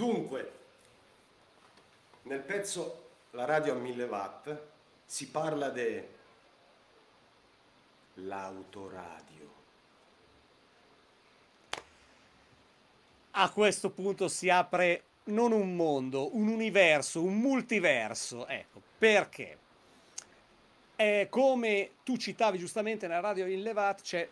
Dunque, nel pezzo La radio a 1000 watt si parla dell'autoradio. A questo punto si apre non un mondo, un universo, un multiverso. Ecco, perché? Eh, come tu citavi giustamente nella radio in Levat, c'è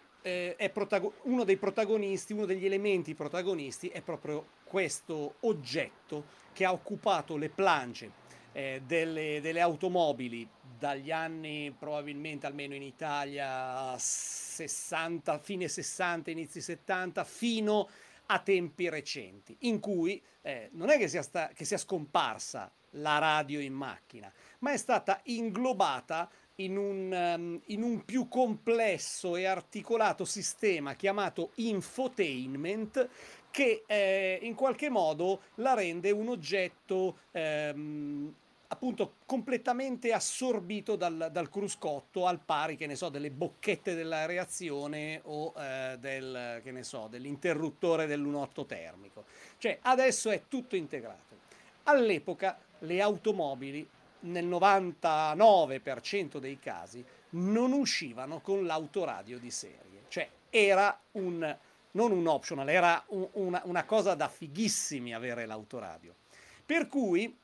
eh, protago- uno dei protagonisti, uno degli elementi protagonisti è proprio questo oggetto che ha occupato le plance eh, delle, delle, automobili dagli anni probabilmente almeno in Italia 60, fine 60, inizi 70 fino a tempi recenti in cui eh, non è che sia, sta- che sia scomparsa la radio in macchina ma è stata inglobata in un, um, in un, più complesso e articolato sistema chiamato infotainment che eh, in qualche modo la rende un oggetto ehm, appunto completamente assorbito dal, dal, cruscotto al pari, che ne so, delle bocchette della reazione o eh, del, che ne so, dell'interruttore dell'1.8 termico. Cioè adesso è tutto integrato. All'epoca le automobili nel 99% dei casi non uscivano con l'autoradio di serie. Cioè era un, non un optional, era un, una, una, cosa da fighissimi avere l'autoradio. Per cui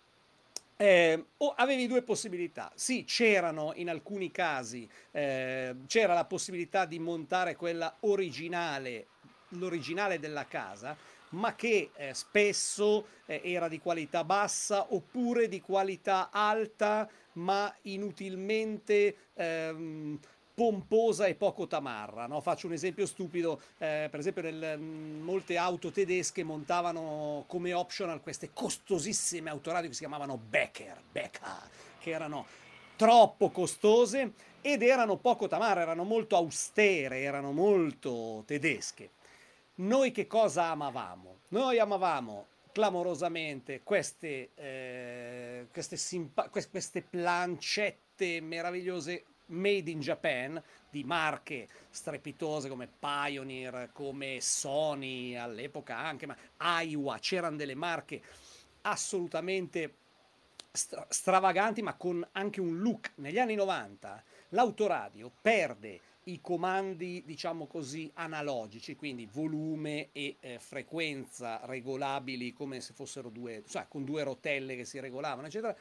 eh, avevi due possibilità. Sì, c'erano in alcuni casi, eh, c'era la possibilità di montare quella originale, l'originale della casa, ma che eh, spesso eh, era di qualità bassa oppure di qualità alta, ma inutilmente ehm, pomposa e poco tamarra. No? Faccio un esempio stupido, eh, per esempio nel, molte auto tedesche montavano come optional queste costosissime autoradio che si chiamavano Becker, Becker, che erano troppo costose ed erano poco tamarra, erano molto austere, erano molto tedesche. Noi che cosa amavamo? Noi amavamo clamorosamente queste, eh, queste, simpa- queste plancette meravigliose made in Japan di marche strepitose come Pioneer, come Sony all'epoca anche, ma Aiwa, c'erano delle marche assolutamente stra- stravaganti ma con anche un look. Negli anni 90 l'autoradio perde i comandi, diciamo così, analogici, quindi volume e eh, frequenza regolabili come se fossero due, cioè con due rotelle che si regolavano, eccetera,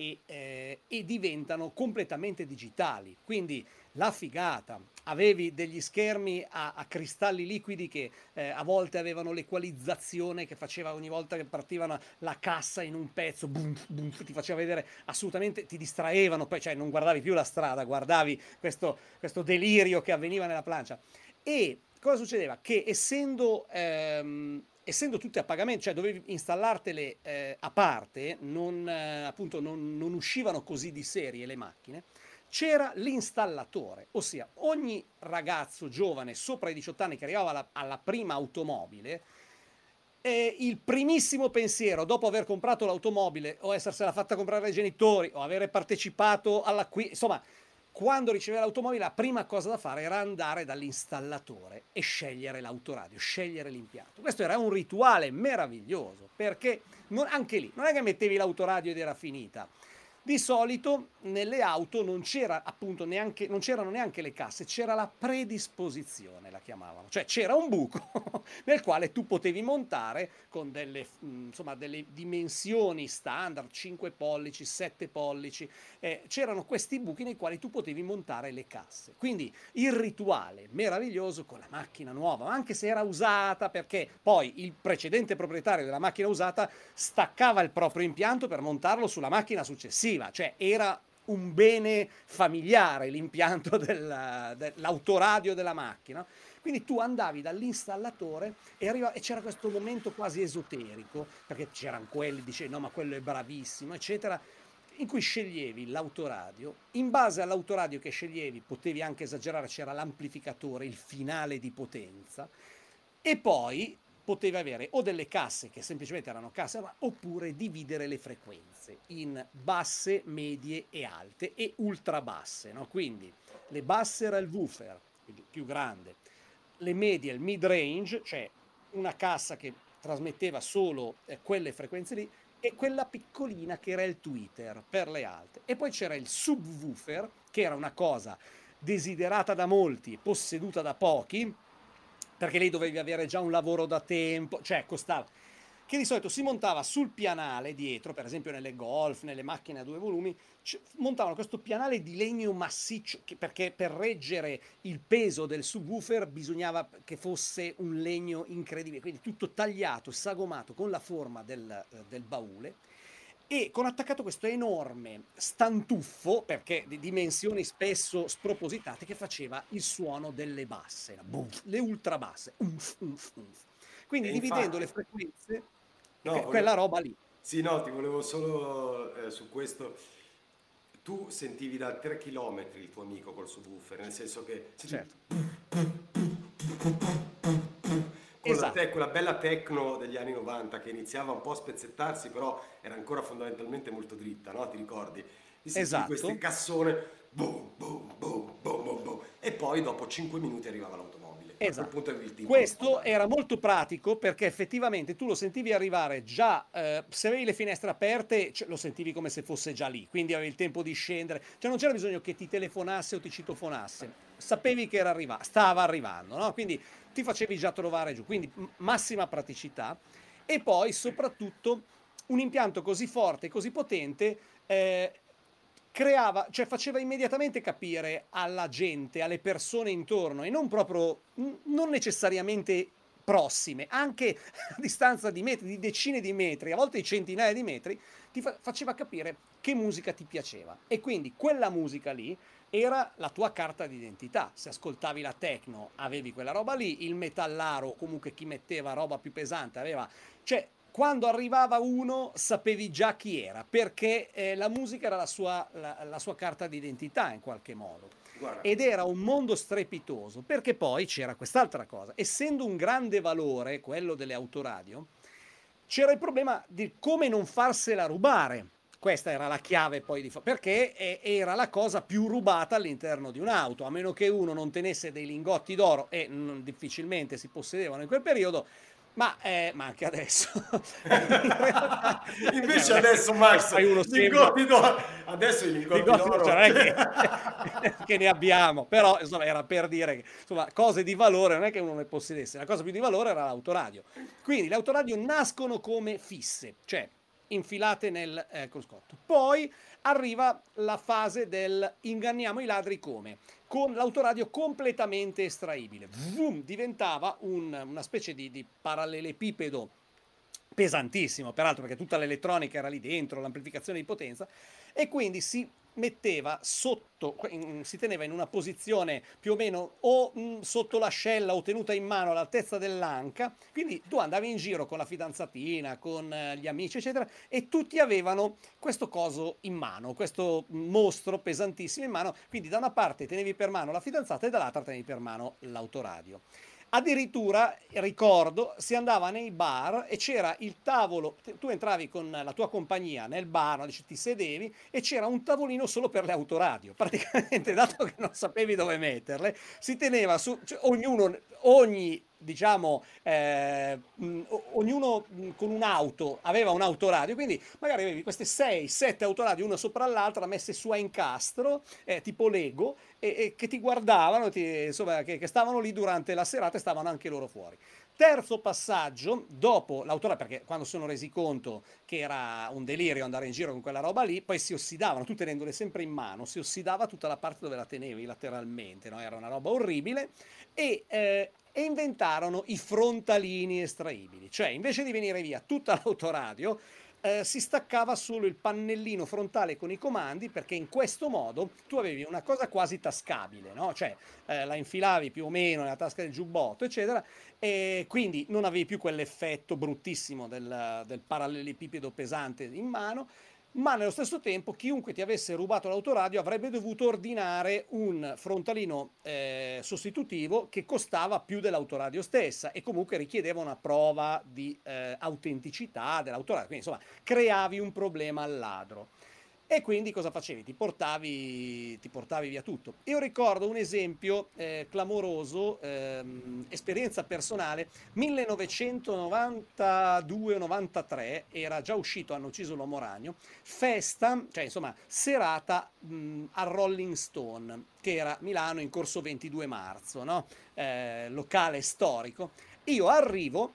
e, eh, e diventano completamente digitali. Quindi la figata, avevi degli schermi a, a cristalli liquidi che eh, a volte avevano l'equalizzazione che faceva ogni volta che partivano la cassa in un pezzo, boom, boom, ti faceva vedere assolutamente, ti distraevano, poi cioè non guardavi più la strada, guardavi questo, questo delirio che avveniva nella plancia. E cosa succedeva? Che essendo ehm, essendo tutte a pagamento, cioè dovevi installartele eh, a parte, non, eh, appunto non, non, uscivano così di serie le macchine, c'era l'installatore, ossia ogni ragazzo giovane sopra i 18 anni che arrivava alla, alla prima automobile, eh, il primissimo pensiero dopo aver comprato l'automobile o essersela fatta comprare ai genitori o avere partecipato all'acquisto, insomma quando riceveva l'automobile la prima cosa da fare era andare dall'installatore e scegliere l'autoradio, scegliere l'impianto. Questo era un rituale meraviglioso perché non, anche lì non è che mettevi l'autoradio ed era finita, di solito nelle auto non, c'era, appunto, neanche, non c'erano neanche le casse, c'era la predisposizione, la chiamavano, cioè c'era un buco nel quale tu potevi montare con delle, insomma, delle dimensioni standard, 5 pollici, 7 pollici, eh, c'erano questi buchi nei quali tu potevi montare le casse. Quindi il rituale meraviglioso con la macchina nuova, anche se era usata perché poi il precedente proprietario della macchina usata staccava il proprio impianto per montarlo sulla macchina successiva serviva, cioè era un bene familiare l'impianto della, dell'autoradio della macchina. Quindi tu andavi dall'installatore e, arriva, e, c'era questo momento quasi esoterico, perché c'erano quelli, dicevi no ma quello è bravissimo, eccetera, in cui sceglievi l'autoradio, in base all'autoradio che sceglievi potevi anche esagerare, c'era l'amplificatore, il finale di potenza, e poi poteva avere o delle casse che semplicemente erano casse, oppure dividere le frequenze in basse, medie e alte e ultra basse. No? Quindi le basse era il woofer, più grande, le medie il mid range, cioè una cassa che trasmetteva solo eh, quelle frequenze lì e quella piccolina che era il Twitter per le alte. E poi c'era il subwoofer, che era una cosa desiderata da molti, posseduta da pochi, perché lì dovevi avere già un lavoro da tempo, cioè costava. Che di solito si montava sul pianale dietro, per esempio nelle Golf, nelle macchine a due volumi, montavano questo pianale di legno massiccio, che, perché per reggere il peso del subwoofer bisognava che fosse un legno incredibile, quindi tutto tagliato, sagomato con la forma del, eh, del baule e con attaccato questo enorme stantuffo, perché di dimensioni spesso spropositate, che faceva il suono delle basse, le ultra basse. Umf, umf, umf. Quindi e dividendo infatti... le frequenze No, que- quella roba lì. Sì, no, ti volevo solo eh, su questo. Tu sentivi da 3 km il tuo amico col subwoofer, nel senso che... Certo. Esatto. te- quella bella techno degli anni 90 che iniziava un po' a spezzettarsi, però era ancora fondamentalmente molto dritta, no? Ti ricordi? Esatto. questo cassone, boom, boom, boom, boom, boom, boom, e poi dopo 5 minuti arrivava l'auto. Esatto. Questo era molto pratico perché effettivamente tu lo sentivi arrivare già, eh, se avevi le finestre aperte cioè, lo sentivi come se fosse già lì, quindi avevi il tempo di scendere, cioè non c'era bisogno che ti telefonasse o ti citofonasse, sapevi che era arriva- stava arrivando, no? quindi ti facevi già trovare giù, quindi massima praticità. E poi soprattutto un impianto così forte così potente eh, creava, cioè faceva immediatamente capire alla gente, alle persone intorno e non proprio, non necessariamente prossime, anche a distanza di metri, di decine di metri, a volte di centinaia di metri, ti fa- faceva capire che musica ti piaceva. E quindi quella musica lì era la tua carta d'identità. Se ascoltavi la techno avevi quella roba lì, il metallaro, comunque chi metteva roba più pesante aveva... Cioè, quando arrivava uno sapevi già chi era, perché eh, la musica era la sua, la, la sua, carta d'identità in qualche modo. Guarda. Ed era un mondo strepitoso, perché poi c'era quest'altra cosa. Essendo un grande valore, quello delle autoradio, c'era il problema di come non farsela rubare. Questa era la chiave poi di fa- perché era la cosa più rubata all'interno di un'auto, a meno che uno non tenesse dei lingotti d'oro e mh, difficilmente si possedevano in quel periodo, ma, eh, ma anche adesso. Invece adesso Max, uno lingotti d'oro. Adesso i lingotti, lingotti d'oro. Cioè, che, che, ne abbiamo, però insomma era per dire che insomma, cose di valore non è che uno ne possedesse, la cosa più di valore era l'autoradio. Quindi le autoradio nascono come fisse, cioè infilate nel eh, cruscotto. Poi arriva la fase del inganniamo i ladri come? Con l'autoradio completamente estraibile. Vroom, diventava un, una specie di, di parallelepipedo pesantissimo, peraltro perché tutta l'elettronica era lì dentro, l'amplificazione di potenza, e quindi si metteva sotto, si teneva in una posizione più o meno o mh, sotto l'ascella o tenuta in mano all'altezza dell'anca, quindi tu andavi in giro con la fidanzatina, con eh, gli amici, eccetera, e tutti avevano questo coso in mano, questo mostro pesantissimo in mano, quindi da una parte tenevi per mano la fidanzata e dall'altra tenevi per mano l'autoradio. Addirittura, ricordo, si andava nei bar e c'era il tavolo, tu entravi con la tua compagnia nel bar, ti sedevi e c'era un tavolino solo per le autoradio. Praticamente, dato che non sapevi dove metterle, si teneva su, cioè, ognuno, ogni diciamo, eh, mh, ognuno mh, con un'auto aveva un'autoradio, quindi magari avevi queste 6, 7 autoradio una sopra l'altra messe su a incastro, eh, tipo Lego, e, e, che ti guardavano, ti, insomma, che, che, stavano lì durante la serata e stavano anche loro fuori. Terzo passaggio, dopo l'autoradio, perché quando sono resi conto che era un delirio andare in giro con quella roba lì, poi si ossidavano, tu tenendole sempre in mano, si ossidava tutta la parte dove la tenevi lateralmente, no? era una roba orribile, e eh, e inventarono i frontalini estraibili, cioè invece di venire via tutta l'autoradio eh, si staccava solo il pannellino frontale con i comandi perché in questo modo tu avevi una cosa quasi tascabile, no? cioè eh, la infilavi più o meno nella tasca del giubbotto, eccetera, e quindi non avevi più quell'effetto bruttissimo del, del parallelepipedo pesante in mano ma nello stesso tempo chiunque ti avesse rubato l'autoradio avrebbe dovuto ordinare un frontalino eh, sostitutivo che costava più dell'autoradio stessa e comunque richiedeva una prova di eh, autenticità dell'autoradio, quindi insomma creavi un problema al ladro. E quindi cosa facevi? Ti portavi, ti portavi via tutto. Io ricordo un esempio eh, clamoroso, ehm, esperienza personale, 1992-93, era già uscito, hanno ucciso l'uomo ragno, festa, cioè insomma serata mh, al Rolling Stone, che era Milano in corso 22 marzo, no? eh, locale storico. Io arrivo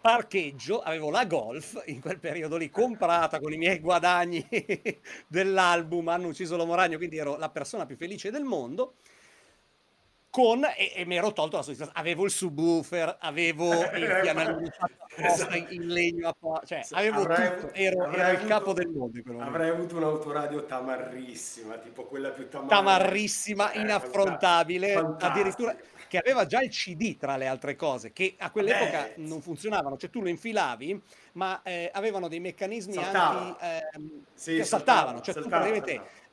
parcheggio, avevo la Golf in quel periodo lì, comprata con i miei guadagni dell'album Hanno ucciso l'uomo ragno, quindi ero la persona più felice del mondo. Con, e, e mi ero tolto la soddisfazione, avevo il subwoofer, avevo il pianellino esatto. in legno, cioè avevo avrei, tutto, ero, ero il capo del mondo. Avrei avuto un'autoradio tamarrissima, tipo quella più tamarrissima. Tamarrissima, eh, inaffrontabile, fantastico. addirittura che aveva già il CD tra le altre cose, che a quell'epoca Beh, non funzionavano, cioè tu lo infilavi, ma eh, avevano dei meccanismi Saltava. anti... Eh, sì, che saltavano, cioè saltava, tu praticamente...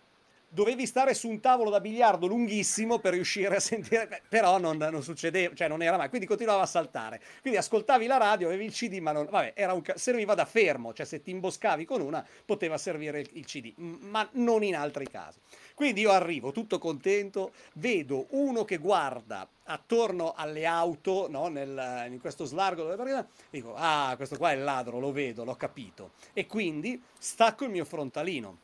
Dovevi stare su un tavolo da biliardo lunghissimo per riuscire a sentire, però non, non, succedeva, cioè non era mai, quindi continuava a saltare. Quindi ascoltavi la radio, avevi il CD, ma non, vabbè, un, serviva da fermo, cioè se ti imboscavi con una poteva servire il, il CD, ma non in altri casi. Quindi io arrivo tutto contento, vedo uno che guarda attorno alle auto, no? Nel, in questo slargo dove parliamo, dico, ah, questo qua è il ladro, lo vedo, l'ho capito. E quindi stacco il mio frontalino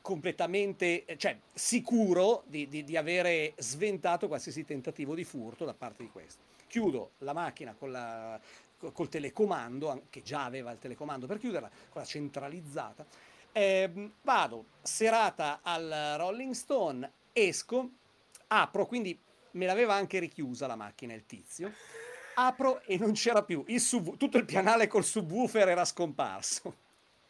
completamente, cioè sicuro di, di, di, avere sventato qualsiasi tentativo di furto da parte di questo. Chiudo la macchina con la, col telecomando, che già aveva il telecomando per chiuderla, con la centralizzata, eh, vado, serata al Rolling Stone, esco, apro, quindi me l'aveva anche richiusa la macchina il tizio, apro e non c'era più, il sub, tutto il pianale col subwoofer era scomparso.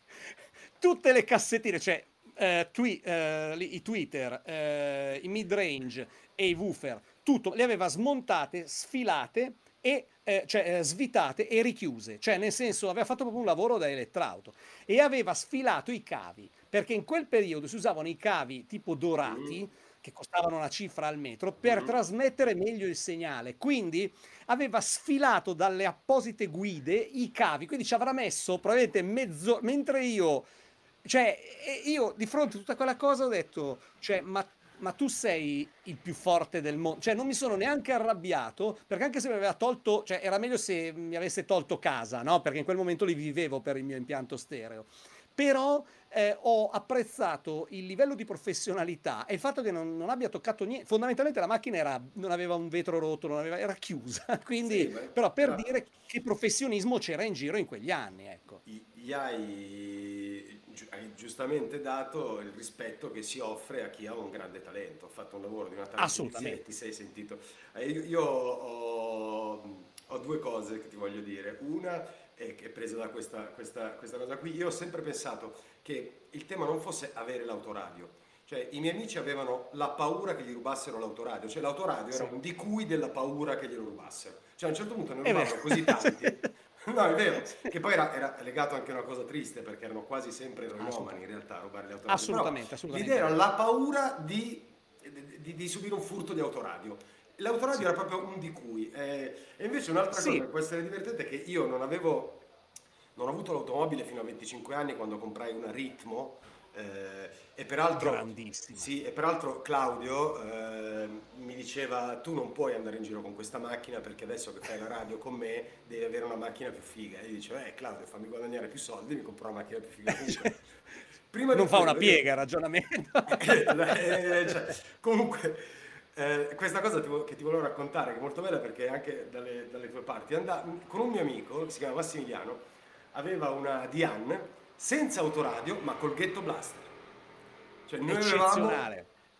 Tutte le cassettine, cioè eh, twi, eh, i tweeter, eh, i mid range e i woofer, tutto, le aveva smontate, sfilate e eh, cioè, eh, svitate e richiuse, cioè nel senso aveva fatto proprio un lavoro da elettrauto e aveva sfilato i cavi, perché in quel periodo si usavano i cavi tipo dorati, mm. che costavano una cifra al metro, per mm. trasmettere meglio il segnale, quindi aveva sfilato dalle apposite guide i cavi, quindi ci avrà messo probabilmente mezzo, mentre io cioè, io di fronte a tutta quella cosa ho detto, cioè, ma ma tu sei il più forte del mondo. Cioè, non mi sono neanche arrabbiato, perché anche se mi aveva tolto, cioè, era meglio se mi avesse tolto casa, no? Perché in quel momento li vivevo per il mio impianto stereo. Però eh, ho apprezzato il livello di professionalità e il fatto che non, non abbia toccato niente. Fondamentalmente la macchina era, non aveva un vetro rotto, aveva, era chiusa. Quindi, sì, beh, però per però... dire che professionismo c'era in giro in quegli anni, ecco. Gli hai hai giustamente dato il rispetto che si offre a chi ha un grande talento. Ho fatto un lavoro di una Assolutamente. ti sei sentito. Eh, io, io ho, ho, due cose che ti voglio dire. Una è che è presa da questa, questa, questa cosa qui. Io ho sempre pensato che il tema non fosse avere l'autoradio. Cioè, i miei amici avevano la paura che gli rubassero l'autoradio, cioè l'autoradio sì. era un di cui della paura che glielo rubassero. Cioè, a un certo punto ne rubavano così tanti No, è vero, che poi era, era, legato anche a una cosa triste perché erano quasi sempre eroinomani in realtà a rubare le autoradio. Assolutamente, assolutamente. L'idea era la paura di, di, di, subire un furto di autoradio. L'autoradio sì. era proprio un di cui. Eh, e invece un'altra sì. cosa che può essere divertente è che io non avevo, non ho avuto l'automobile fino a 25 anni quando comprai una Ritmo eh, e, peraltro, sì, e peraltro Claudio eh, mi diceva tu non puoi andare in giro con questa macchina perché adesso che fai la radio con me devi avere una macchina più figa. E io dicevo, eh Claudio fammi guadagnare più soldi, mi compro una macchina più figa. Comunque, prima non fa una piega il ragionamento. Eh, eh, cioè, comunque, eh, questa cosa ti, che ti volevo raccontare, che è molto bella perché anche dalle, dalle tue parti, andà, con un mio amico che si chiama Massimiliano, aveva una Diane senza autoradio ma col ghetto blaster. Cioè noi avevamo...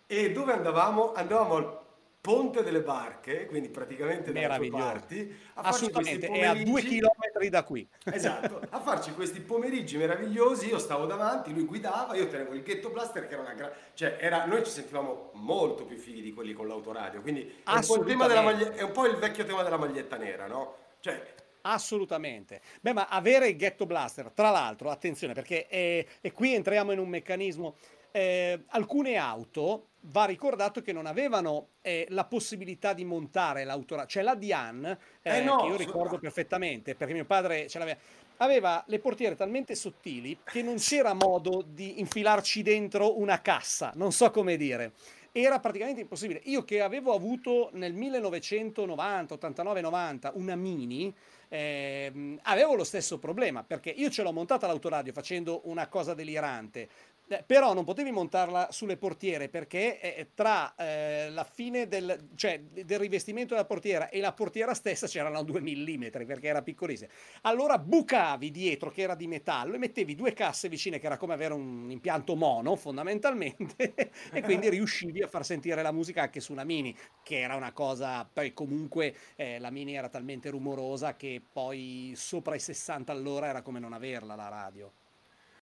E dove andavamo? Andavamo al Ponte delle Barche, quindi praticamente dalle tue parti, a Assolutamente, è a due chilometri da qui. Esatto, a farci questi pomeriggi meravigliosi, io stavo davanti, lui guidava, io tenevo il ghetto blaster che era una gran... cioè era... noi ci sentivamo molto più fighi di quelli con l'autoradio, quindi è un, maglie... è un po' il vecchio tema della maglietta nera, no? Cioè, Assolutamente. Beh, ma avere il ghetto blaster, tra l'altro, attenzione, perché eh, e qui entriamo in un meccanismo. Eh, alcune auto va ricordato che non avevano eh, la possibilità di montare l'autoradio, cioè la Diane, eh, eh no, che io ricordo perfettamente perché mio padre ce l'aveva, aveva le portiere talmente sottili che non c'era modo di infilarci dentro una cassa, non so come dire. Era praticamente impossibile. Io che avevo avuto nel 1990, 89, 90 una Mini, eh, avevo lo stesso problema perché io ce l'ho montata l'autoradio facendo una cosa delirante però non potevi montarla sulle portiere perché eh, tra eh, la fine del, cioè, del, rivestimento della portiera e la portiera stessa c'erano due millimetri perché era piccolissima. Allora bucavi dietro che era di metallo e mettevi due casse vicine che era come avere un impianto mono fondamentalmente e quindi riuscivi a far sentire la musica anche su una mini che era una cosa, poi comunque eh, la mini era talmente rumorosa che poi sopra i 60 all'ora era come non averla la radio.